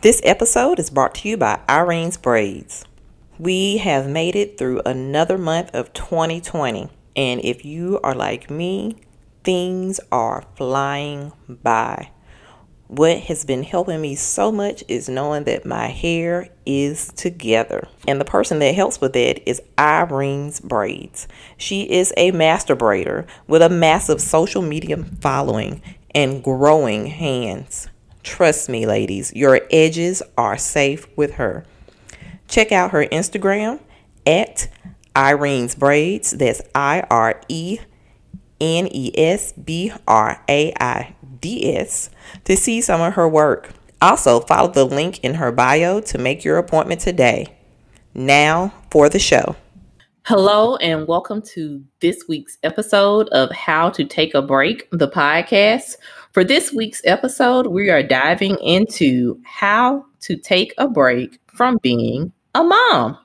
This episode is brought to you by Irene's Braids. We have made it through another month of 2020, and if you are like me, things are flying by. What has been helping me so much is knowing that my hair is together. And the person that helps with that is Irene's Braids. She is a master braider with a massive social media following and growing hands. Trust me, ladies, your edges are safe with her. Check out her Instagram at Irene's Braids. That's I R E N E S B R A I D S to see some of her work. Also, follow the link in her bio to make your appointment today. Now for the show. Hello, and welcome to this week's episode of How to Take a Break, the podcast, for this week's episode, we are diving into how to take a break from being a mom.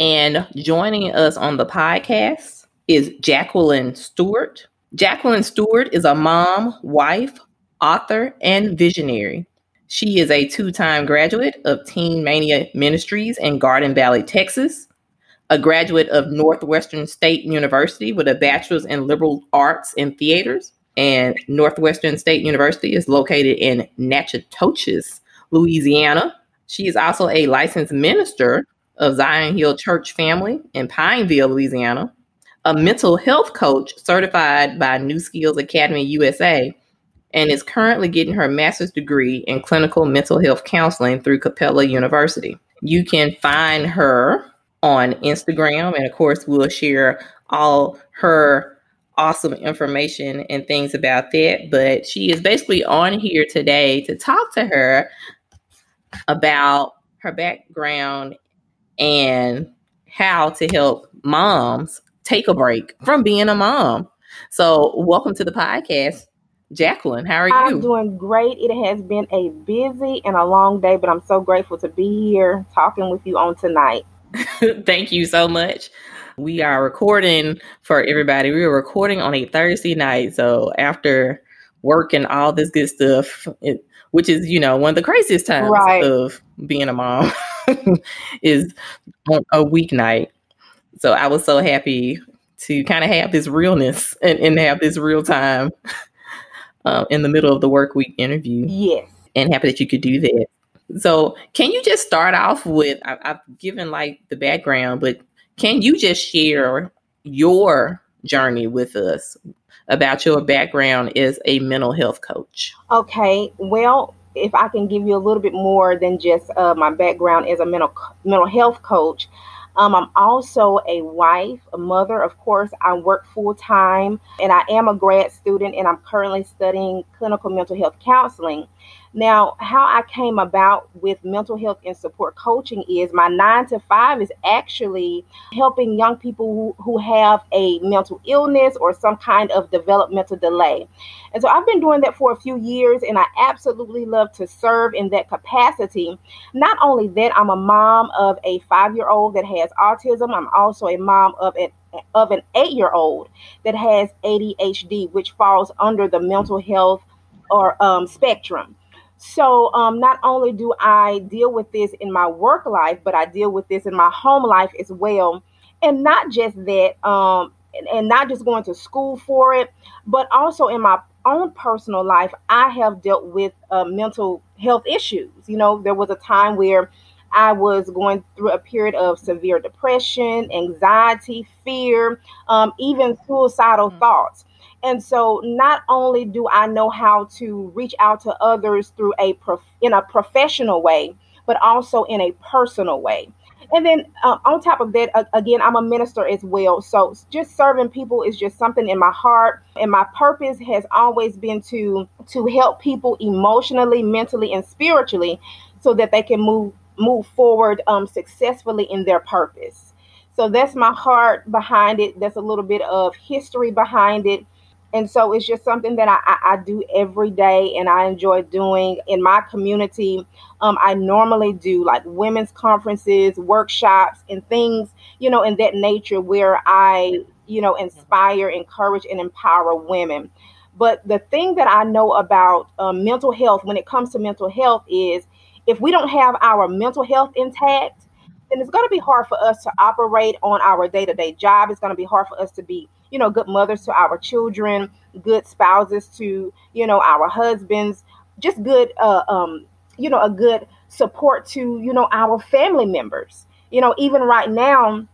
And joining us on the podcast is Jacqueline Stewart. Jacqueline Stewart is a mom, wife, author, and visionary. She is a two time graduate of Teen Mania Ministries in Garden Valley, Texas, a graduate of Northwestern State University with a bachelor's in liberal arts and theaters, and Northwestern State University is located in Natchitoches, Louisiana. She is also a licensed minister of Zion Hill Church Family in Pineville, Louisiana, a mental health coach certified by New Skills Academy USA, and is currently getting her master's degree in clinical mental health counseling through Capella University. You can find her on Instagram, and of course, we'll share all her awesome information and things about that. But she is basically on here today to talk to her about her background and how to help moms take a break from being a mom. So, welcome to the podcast. Jacqueline, how are you? I'm doing great. It has been a busy and a long day, but I'm so grateful to be here talking with you on tonight. Thank you so much. We are recording for everybody. We were recording on a Thursday night. So after work and all this good stuff, it, which is, you know, one of the craziest times right. of being a mom is on a weeknight. So I was so happy to kind of have this realness and, and have this real time um, in the middle of the work week interview. Yes. And happy that you could do that. So, can you just start off with? I, have given like the background, but can you just share your journey with us about your background as a mental health coach? Okay, well, if I can give you a little bit more than just uh, my background as a mental mental health coach, um, I'm also a wife, a mother. Of course, I work full time, and I am a grad student, and I'm currently studying clinical mental health counseling. Now, how I came about with mental health and support coaching is my nine to five is actually helping young people who, have a mental illness or some kind of developmental delay. And so I've been doing that for a few years and I absolutely love to serve in that capacity. Not only that, I'm a mom of a five year old that has autism, I'm also a mom of an of an eight year old that has ADHD, which falls under the mental health or um, spectrum. So, um, not only do I deal with this in my work life, but I deal with this in my home life as well. And not just that, um, and, and not just going to school for it, but also in my own personal life, I have dealt with uh, mental health issues. You know, there was a time where I was going through a period of severe depression, anxiety, fear, um, even suicidal mm-hmm. thoughts. And so not only do I know how to reach out to others through a prof- in a professional way, but also in a personal way. And then uh, on top of that, uh, again, I'm a minister as well. So just serving people is just something in my heart, and my purpose has always been to to help people emotionally, mentally, and spiritually, so that they can move move forward um, successfully in their purpose. So that's my heart behind it. That's a little bit of history behind it and so it's just something that I, I, do every day and I enjoy doing in my community. Um, I normally do like women's conferences, workshops, and things, you know, in that nature where I, you know, inspire, encourage, and empower women. But the thing that I know about um, mental health when it comes to mental health is if we don't have our mental health intact, then it's going to be hard for us to operate on our day to day job. It's going to be hard for us to be, you know, good mothers to our children, good spouses to, you know, our husbands, just good, uh, um, you know, a good support to, you know, our family members. You know, even right now,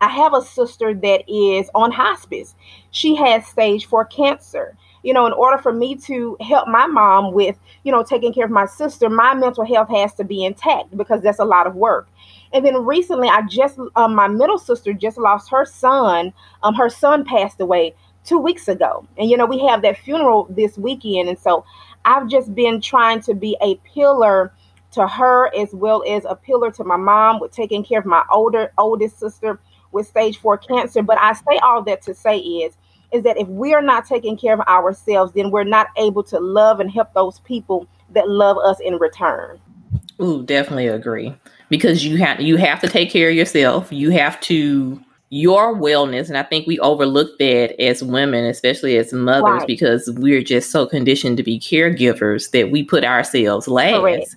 I have a sister that is on hospice. She has stage four cancer you know, in order for me to help my mom with, you know, taking care of my sister, my mental health has to be intact because that's a lot of work. And then recently, I just, um, my middle sister just lost her son. Um, her son passed away two weeks ago. And, you know, we have that funeral this weekend. And so I've just been trying to be a pillar to her as well as a pillar to my mom with taking care of my older, oldest sister with stage four cancer. But I say all that to say is is that if we are not taking care of ourselves, then we're not able to love and help those people that love us in return. Ooh, definitely agree. Because you have you have to take care of yourself. You have to your wellness, and I think we overlook that as women, especially as mothers, right. because we're just so conditioned to be caregivers that we put ourselves last. Correct.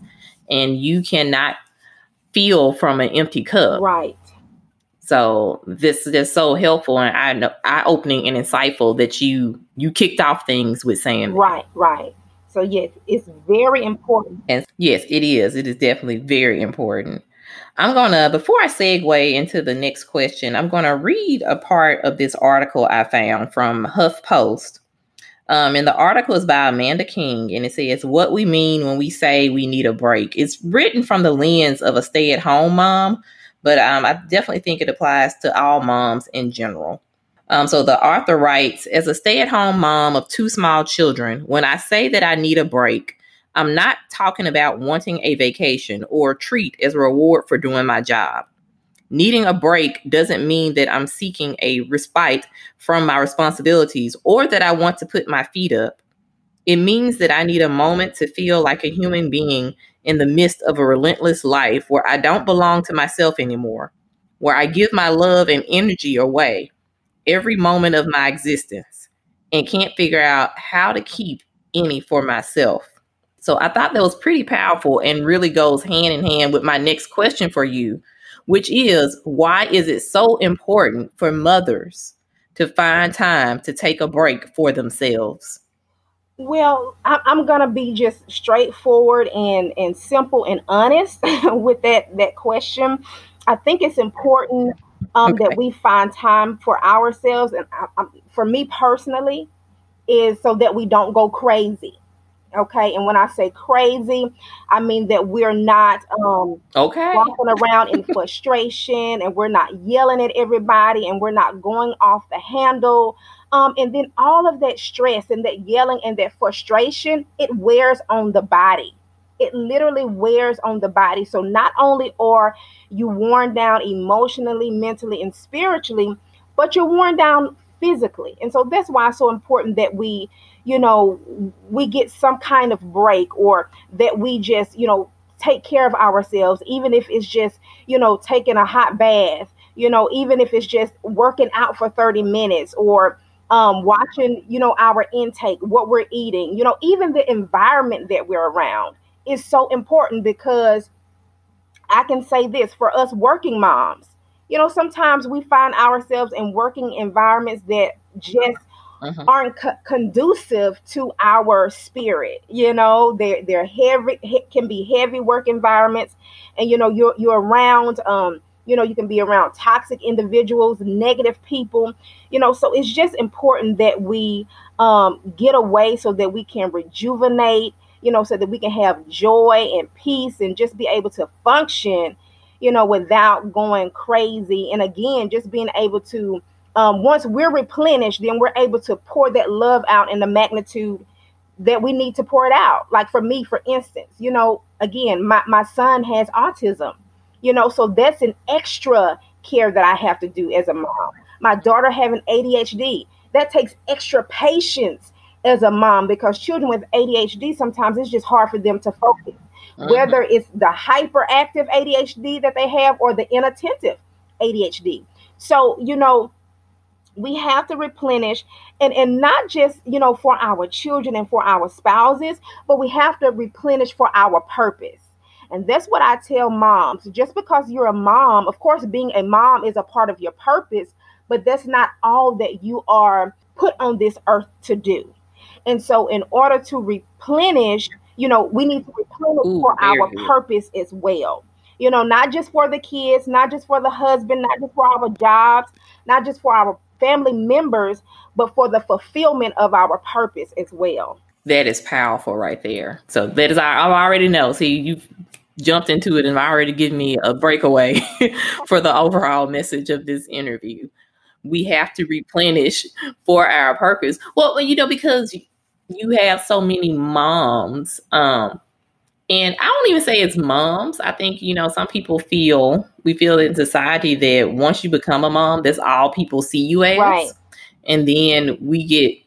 And you cannot feel from an empty cup. Right. So this is so helpful and eye opening and insightful that you you kicked off things with saying right, right. So yes, it's very important. And yes, it is. It is definitely very important. I'm gonna before I segue into the next question, I'm gonna read a part of this article I found from HuffPost. Um, and the article is by Amanda King, and it says, What we mean when we say we need a break. It's written from the lens of a stay at home mom but um, I definitely think it applies to all moms in general. Um, so the author writes As a stay at home mom of two small children, when I say that I need a break, I'm not talking about wanting a vacation or a treat as a reward for doing my job. Needing a break doesn't mean that I'm seeking a respite from my responsibilities or that I want to put my feet up. It means that I need a moment to feel like a human being in the midst of a relentless life where I don't belong to myself anymore, where I give my love and energy away every moment of my existence and can't figure out how to keep any for myself. So I thought that was pretty powerful and really goes hand in hand with my next question for you, which is why is it so important for mothers to find time to take a break for themselves? Well, I'm gonna be just straightforward and and simple and honest with that that question. I think it's important um, okay. that we find time for ourselves, and I, I, for me personally, is so that we don't go crazy. Okay, and when I say crazy, I mean that we're not um, okay walking around in frustration, and we're not yelling at everybody, and we're not going off the handle. Um, and then all of that stress and that yelling and that frustration, it wears on the body. It literally wears on the body. So not only are you worn down emotionally, mentally, and spiritually, but you're worn down physically. And so that's why it's so important that we, you know, we get some kind of break or that we just, you know, take care of ourselves, even if it's just, you know, taking a hot bath, you know, even if it's just working out for 30 minutes or um, watching, you know, our intake, what we're eating, you know, even the environment that we're around is so important because I can say this for us working moms, you know, sometimes we find ourselves in working environments that just uh-huh. aren't co- conducive to our spirit. You know, they're they're heavy, can be heavy work environments, and you know, you're you're around um, you know you can be around toxic individuals negative people you know so it's just important that we um, get away so that we can rejuvenate you know so that we can have joy and peace and just be able to function you know without going crazy and again just being able to um, once we're replenished then we're able to pour that love out in the magnitude that we need to pour it out like for me for instance you know again my, my son has autism you know, so that's an extra care that I have to do as a mom. My daughter having ADHD, that takes extra patience as a mom because children with ADHD sometimes it's just hard for them to focus. Whether it's the hyperactive ADHD that they have or the inattentive ADHD. So, you know, we have to replenish and and not just you know for our children and for our spouses but we have to replenish for our purpose And that's what I tell moms. Just because you're a mom, of course, being a mom is a part of your purpose, but that's not all that you are put on this earth to do. And so, in order to replenish, you know, we need to replenish Ooh, for our good. purpose as well. You know, not just for the kids, not just for the husband, not just for our jobs, not just for our family members, but for the fulfillment of our purpose as well. That is powerful right there. So that is I, I already know. See, you've jumped into it and already given me a breakaway for the overall message of this interview. We have to replenish for our purpose. Well, you know, because you have so many moms, um, and I don't even say it's moms. I think, you know, some people feel, we feel in society that once you become a mom, that's all people see you as. Right. And then we get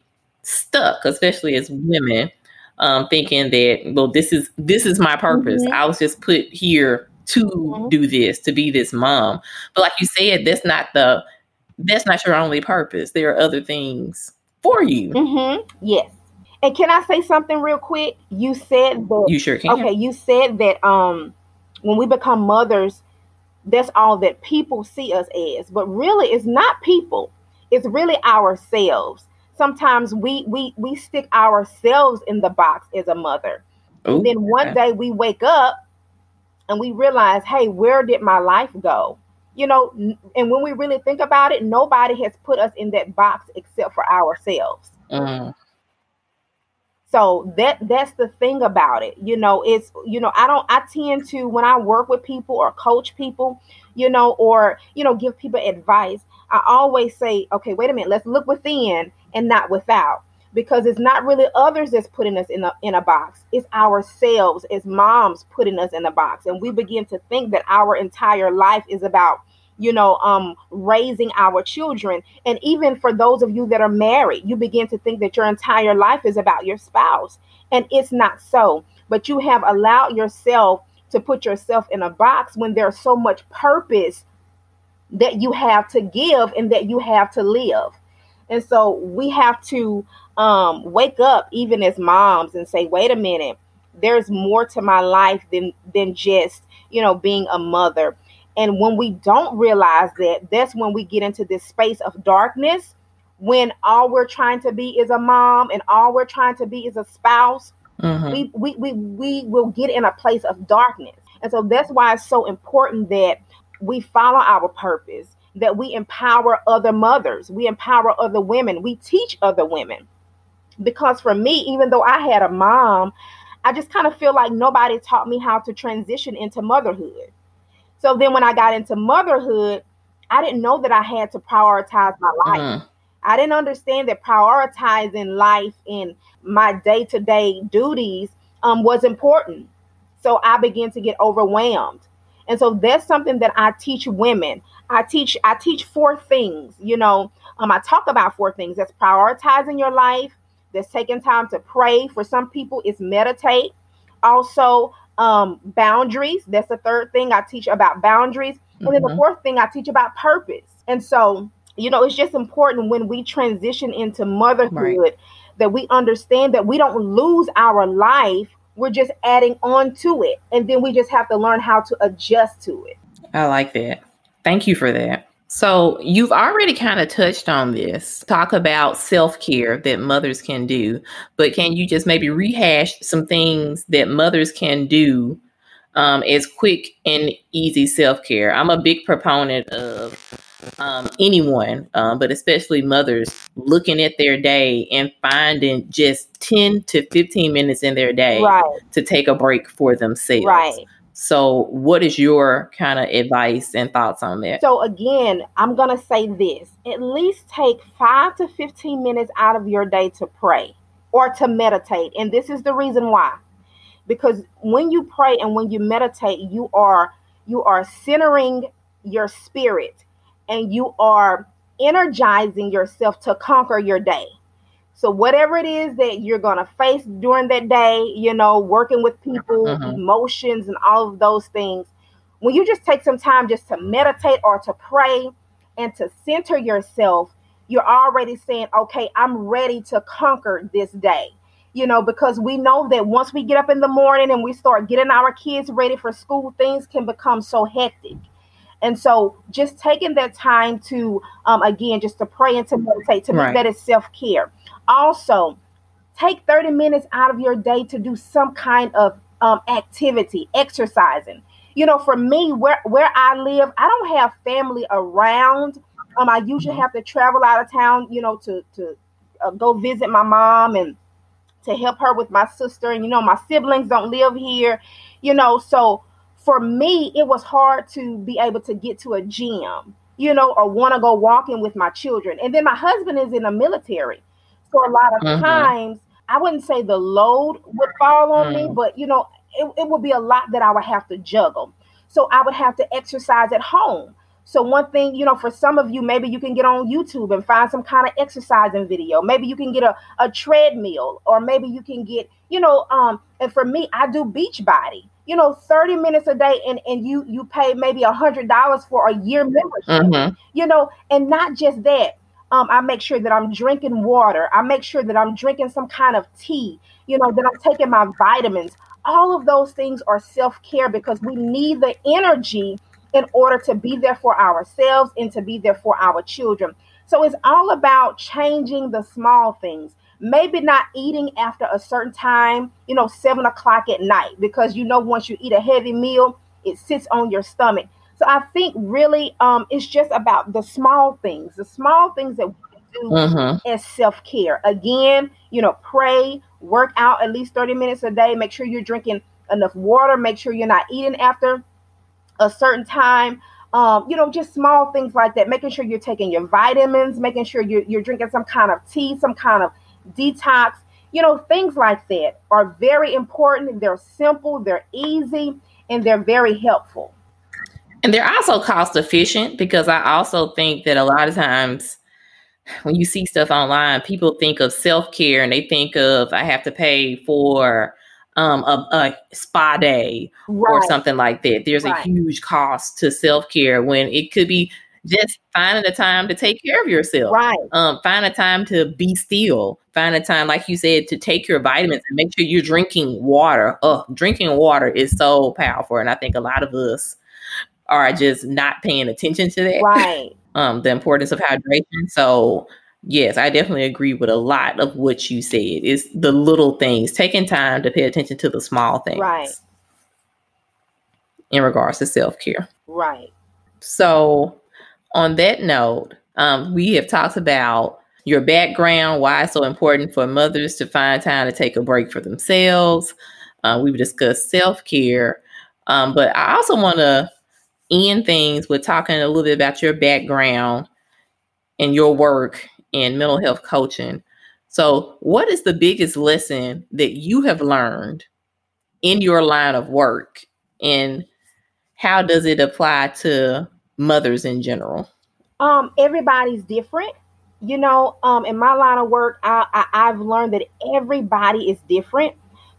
stuck, especially as women, um, thinking that, well, this is this is my purpose. Mm-hmm. I was just put here to mm-hmm. do this, to be this mom. But like you said, that's not the that's not your only purpose. There are other things for you. Mm-hmm. Yes. And can I say something real quick? You said that you sure can. Okay, you said that um when we become mothers, that's all that people see us as. But really it's not people. It's really ourselves. Sometimes we we we stick ourselves in the box as a mother. Ooh, and then one day we wake up and we realize, hey, where did my life go? You know, and when we really think about it, nobody has put us in that box except for ourselves. Mm. So that that's the thing about it. You know, it's you know, I don't I tend to when I work with people or coach people, you know, or you know, give people advice, I always say, okay, wait a minute, let's look within and not without. Because it's not really others that's putting us in a in a box. It's ourselves as moms putting us in a box. And we begin to think that our entire life is about you know, um, raising our children. And even for those of you that are married, you begin to think that your entire life is about your spouse. And it's not so. But you have allowed yourself to put yourself in a box when there's so much purpose that you have to give and that you have to live. And so we have to um, wake up, even as moms, and say, wait a minute, there's more to my life than than just you know being a mother and when we don't realize that, that's when we get into this space of darkness when all we're trying to be is a mom and all we're trying to be is a spouse. Mm-hmm. We, we, we, we will get in a place of darkness. And so that's why it's so important that we follow our purpose, that we empower other mothers, we empower other women, we teach other women. Because for me, even though I had a mom, I just kind of feel like nobody taught me how to transition into motherhood. So then when I got into motherhood, I didn't know that I had to prioritize my life. Mm-hmm. I didn't understand that prioritizing life in my day to day duties um, was important. So I began to get overwhelmed. And so that's something that I teach women. I teach I teach four things, you know. Um, I talk about four things. That's prioritizing your life, that's taking time to pray. For some people, it's meditate. Also, um, boundaries. That's the third thing I teach about boundaries. And mm-hmm. then the mm-hmm. fourth thing I teach about purpose. And so, you know, it's just important when we transition into motherhood right. that we understand that we don't lose our life. We're just adding on to it. And then we just have to learn how to adjust to it. I like that. Thank you for that. So, you've already kind of touched on this. Talk about self care that mothers can do, but can you just maybe rehash some things that mothers can do um, as quick and easy self care? I'm a big proponent of um, anyone, um, but especially mothers, looking at their day and finding just 10 to 15 minutes in their day right. to take a break for themselves. Right. So, what is your kind of advice and thoughts on that? So, again, I'm going to say this at least take five to 15 minutes out of your day to pray or to meditate. And this is the reason why. Because when you pray and when you meditate, you are you are centering your spirit and you are energizing yourself to conquer your day. So whatever it is that you're going to face during that day, you know, working with people, mm-hmm. emotions and all of those things, when you just take some time just to meditate or to pray and to center yourself, you're already saying, "Okay, I'm ready to conquer this day." you know, because we know that once we get up in the morning and we start getting our kids ready for school, things can become so hectic. And so just taking that time to, um, again, just to pray and to meditate, to right. me, that is self care. Also, take 30 minutes out of your day to do some kind of um, activity, exercising. You know, for me, where, where I live, I don't have family around. Um, I usually mm-hmm. have to travel out of town, you know, to, to uh, go visit my mom and to help her with my sister. And, you know, my siblings don't live here, you know, so for me, it was hard to be able to get to a gym, you know, or want to go walking with my children. And then my husband is in the military. So a lot of mm-hmm. times, I wouldn't say the load would fall on mm-hmm. me, but, you know, it, it would be a lot that I would have to juggle. So I would have to exercise at home. So one thing, you know, for some of you, maybe you can get on YouTube and find some kind of exercising video. Maybe you can get a, a treadmill, or maybe you can get, you know, um, and for me, I do beach body you know 30 minutes a day and and you you pay maybe a hundred dollars for a year membership mm-hmm. you know and not just that um, I make sure that I'm drinking water. I make sure that I'm drinking some kind of tea, you know, that I'm taking my vitamins. All of those things are self care because we need the energy in order to be there for ourselves and to be there for our children. So it's all about changing the small things maybe not eating after a certain time, you know, seven o'clock at night, because you know, once you eat a heavy meal, it sits on your stomach. So I think really um, it's just about the small things, the small things that we do uh-huh. as self care. Again, you know, pray, work out at least 30 minutes a day, make sure you're drinking enough water, make sure you're not eating after a certain time. Um, you know, just small things like that, making sure you're taking your vitamins, making sure you're, you're drinking some kind of tea, some kind of detox, you know, things like that are very important. They're simple, they're easy, and they're very helpful. And they're also cost efficient because I also think that a lot of times when you see stuff online, people think of self care and they think of I have to pay for um, a, a spa day right. or something like that. There's right. a huge cost to self care when it could be just finding the time to take care of yourself. Right. Um, find a time to be still. Find a time, like you said, to take your vitamins and make sure you're drinking water. Oh, drinking water is so powerful. And I think a lot of us are just not paying attention to that. Right. Um, the importance of hydration. So yes, I definitely agree with a lot of what you said. Is the little things, taking time to pay attention to the small things. Right. In regards to self care. Right. So on that note, um, we have talked about your background, why it's so important for mothers to find time to take a break for themselves. Uh, we've discussed self care, um, but I also want to end things with talking a little bit about your background and your work in mental health coaching. So, what is the biggest lesson that you have learned in your line of work, and how does it apply to mothers in general? Um, everybody's different. You know, um, in my line of work, I, I, I've learned that everybody is different.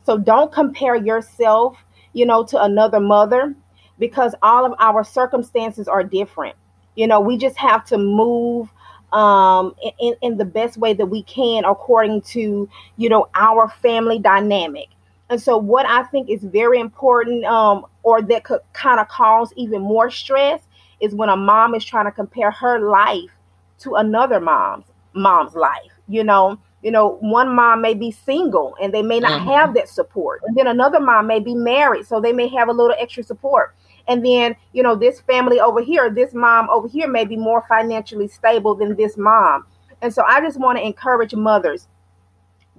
So don't compare yourself, you know, to another mother because all of our circumstances are different. You know, we just have to move um, in, in the best way that we can according to, you know, our family dynamic. And so, what I think is very important, um, or that could kind of cause even more stress, is when a mom is trying to compare her life to another mom's mom's life. You know, you know, one mom may be single and they may not mm-hmm. have that support. And then another mom may be married, so they may have a little extra support. And then, you know, this family over here, this mom over here may be more financially stable than this mom. And so I just want to encourage mothers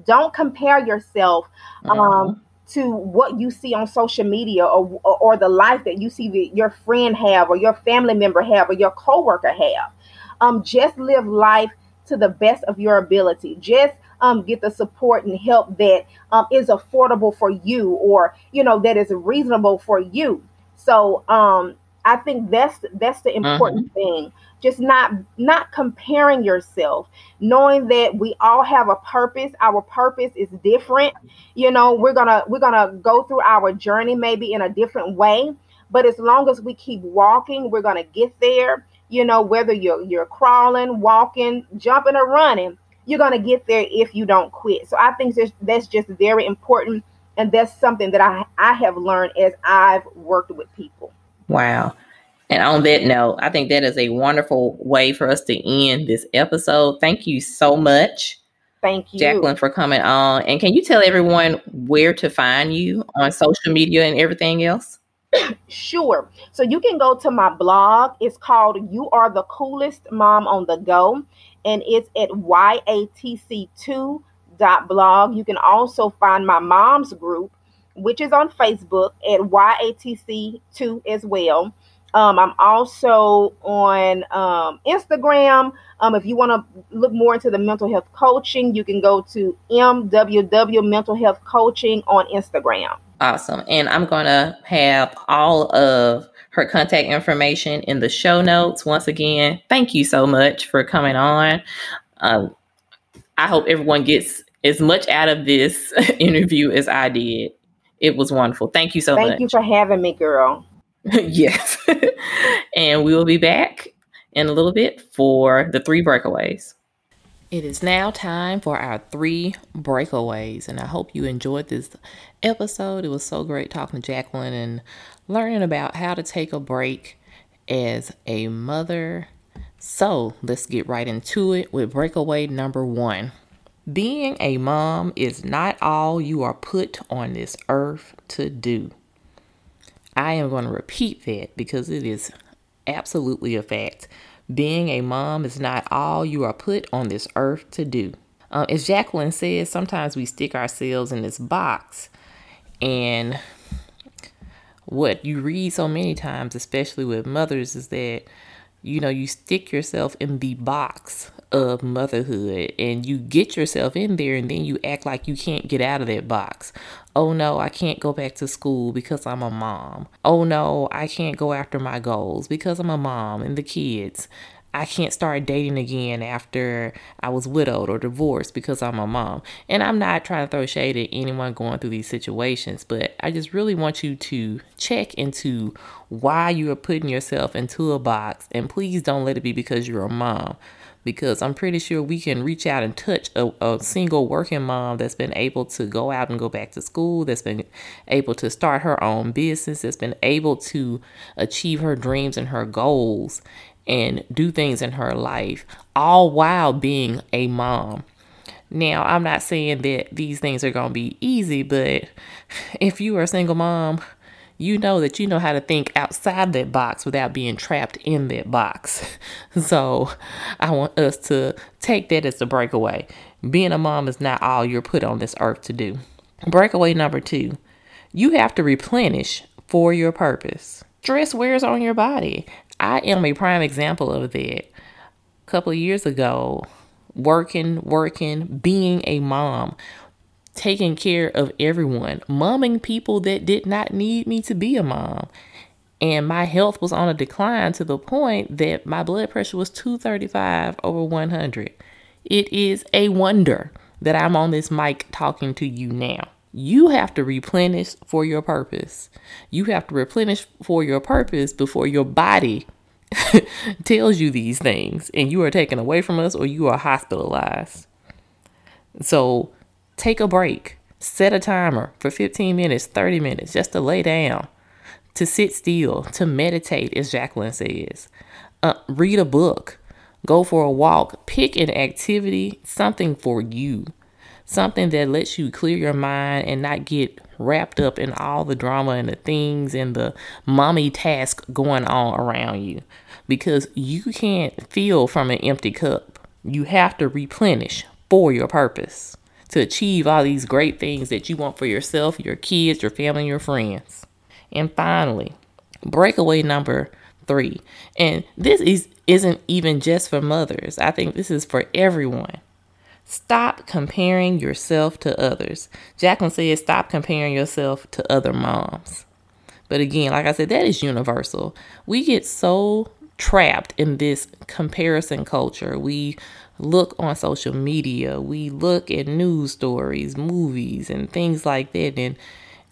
don't compare yourself um, mm-hmm to what you see on social media or, or, or the life that you see that your friend have or your family member have or your coworker have. Um, just live life to the best of your ability. Just um, get the support and help that um, is affordable for you or you know that is reasonable for you. So um, I think that's that's the important mm-hmm. thing just not not comparing yourself knowing that we all have a purpose our purpose is different you know we're gonna we're gonna go through our journey maybe in a different way but as long as we keep walking we're gonna get there you know whether you're you're crawling walking jumping or running you're going to get there if you don't quit. So I think that's just very important. And that's something that I, I have learned as I've worked with people. Wow. And on that note, I think that is a wonderful way for us to end this episode. Thank you so much. Thank you, Jacqueline, for coming on. And can you tell everyone where to find you on social media and everything else? Sure. So you can go to my blog. It's called You Are the Coolest Mom on the Go, and it's at yatc2.blog. You can also find my mom's group, which is on Facebook at yatc2 as well. Um, I'm also on um, Instagram. Um, if you want to look more into the mental health coaching, you can go to MWW Mental Health Coaching on Instagram. Awesome. And I'm going to have all of her contact information in the show notes. Once again, thank you so much for coming on. Um, I hope everyone gets as much out of this interview as I did. It was wonderful. Thank you so thank much. Thank you for having me, girl. yes. and we will be back in a little bit for the three breakaways. It is now time for our three breakaways, and I hope you enjoyed this episode. It was so great talking to Jacqueline and learning about how to take a break as a mother. So let's get right into it with breakaway number one. Being a mom is not all you are put on this earth to do. I am going to repeat that because it is absolutely a fact. Being a mom is not all you are put on this earth to do. Um, as Jacqueline says, sometimes we stick ourselves in this box. And what you read so many times, especially with mothers, is that you know, you stick yourself in the box of motherhood and you get yourself in there and then you act like you can't get out of that box. Oh no, I can't go back to school because I'm a mom. Oh no, I can't go after my goals because I'm a mom and the kids. I can't start dating again after I was widowed or divorced because I'm a mom. And I'm not trying to throw shade at anyone going through these situations, but I just really want you to check into why you are putting yourself into a box. And please don't let it be because you're a mom. Because I'm pretty sure we can reach out and touch a, a single working mom that's been able to go out and go back to school, that's been able to start her own business, that's been able to achieve her dreams and her goals and do things in her life, all while being a mom. Now, I'm not saying that these things are going to be easy, but if you are a single mom, you know that you know how to think outside that box without being trapped in that box. So, I want us to take that as a breakaway. Being a mom is not all you're put on this earth to do. Breakaway number two you have to replenish for your purpose. Stress wears on your body. I am a prime example of that. A couple years ago, working, working, being a mom, taking care of everyone, momming people that did not need me to be a mom. And my health was on a decline to the point that my blood pressure was 235 over 100. It is a wonder that I'm on this mic talking to you now. You have to replenish for your purpose. You have to replenish for your purpose before your body tells you these things and you are taken away from us or you are hospitalized. So take a break. Set a timer for 15 minutes, 30 minutes just to lay down, to sit still, to meditate, as Jacqueline says. Uh, read a book, go for a walk, pick an activity, something for you something that lets you clear your mind and not get wrapped up in all the drama and the things and the mommy task going on around you because you can't fill from an empty cup. You have to replenish for your purpose to achieve all these great things that you want for yourself, your kids, your family, your friends. And finally, breakaway number three. And this is isn't even just for mothers. I think this is for everyone. Stop comparing yourself to others. Jacqueline said, stop comparing yourself to other moms. But again, like I said, that is universal. We get so trapped in this comparison culture. We look on social media, we look at news stories, movies, and things like that. And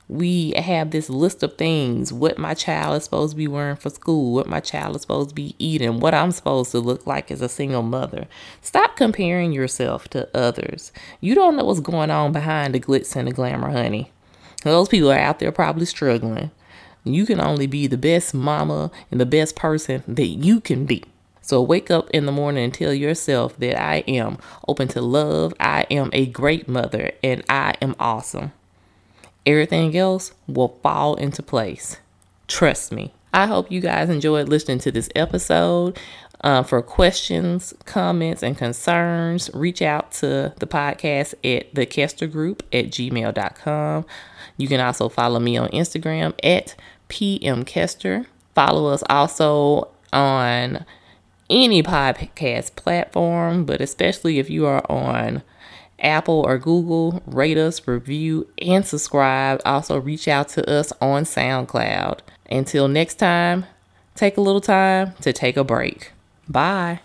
we have this list of things what my child is supposed to be wearing for school, what my child is supposed to be eating, what I'm supposed to look like as a single mother. Stop comparing yourself to others. You don't know what's going on behind the glitz and the glamour, honey. Those people are out there probably struggling. You can only be the best mama and the best person that you can be. So wake up in the morning and tell yourself that I am open to love, I am a great mother, and I am awesome. Everything else will fall into place. Trust me. I hope you guys enjoyed listening to this episode. Uh, for questions, comments, and concerns, reach out to the podcast at the Kester Group at gmail.com. You can also follow me on Instagram at PMKester. Follow us also on any podcast platform, but especially if you are on Apple or Google, rate us, review, and subscribe. Also, reach out to us on SoundCloud. Until next time, take a little time to take a break. Bye.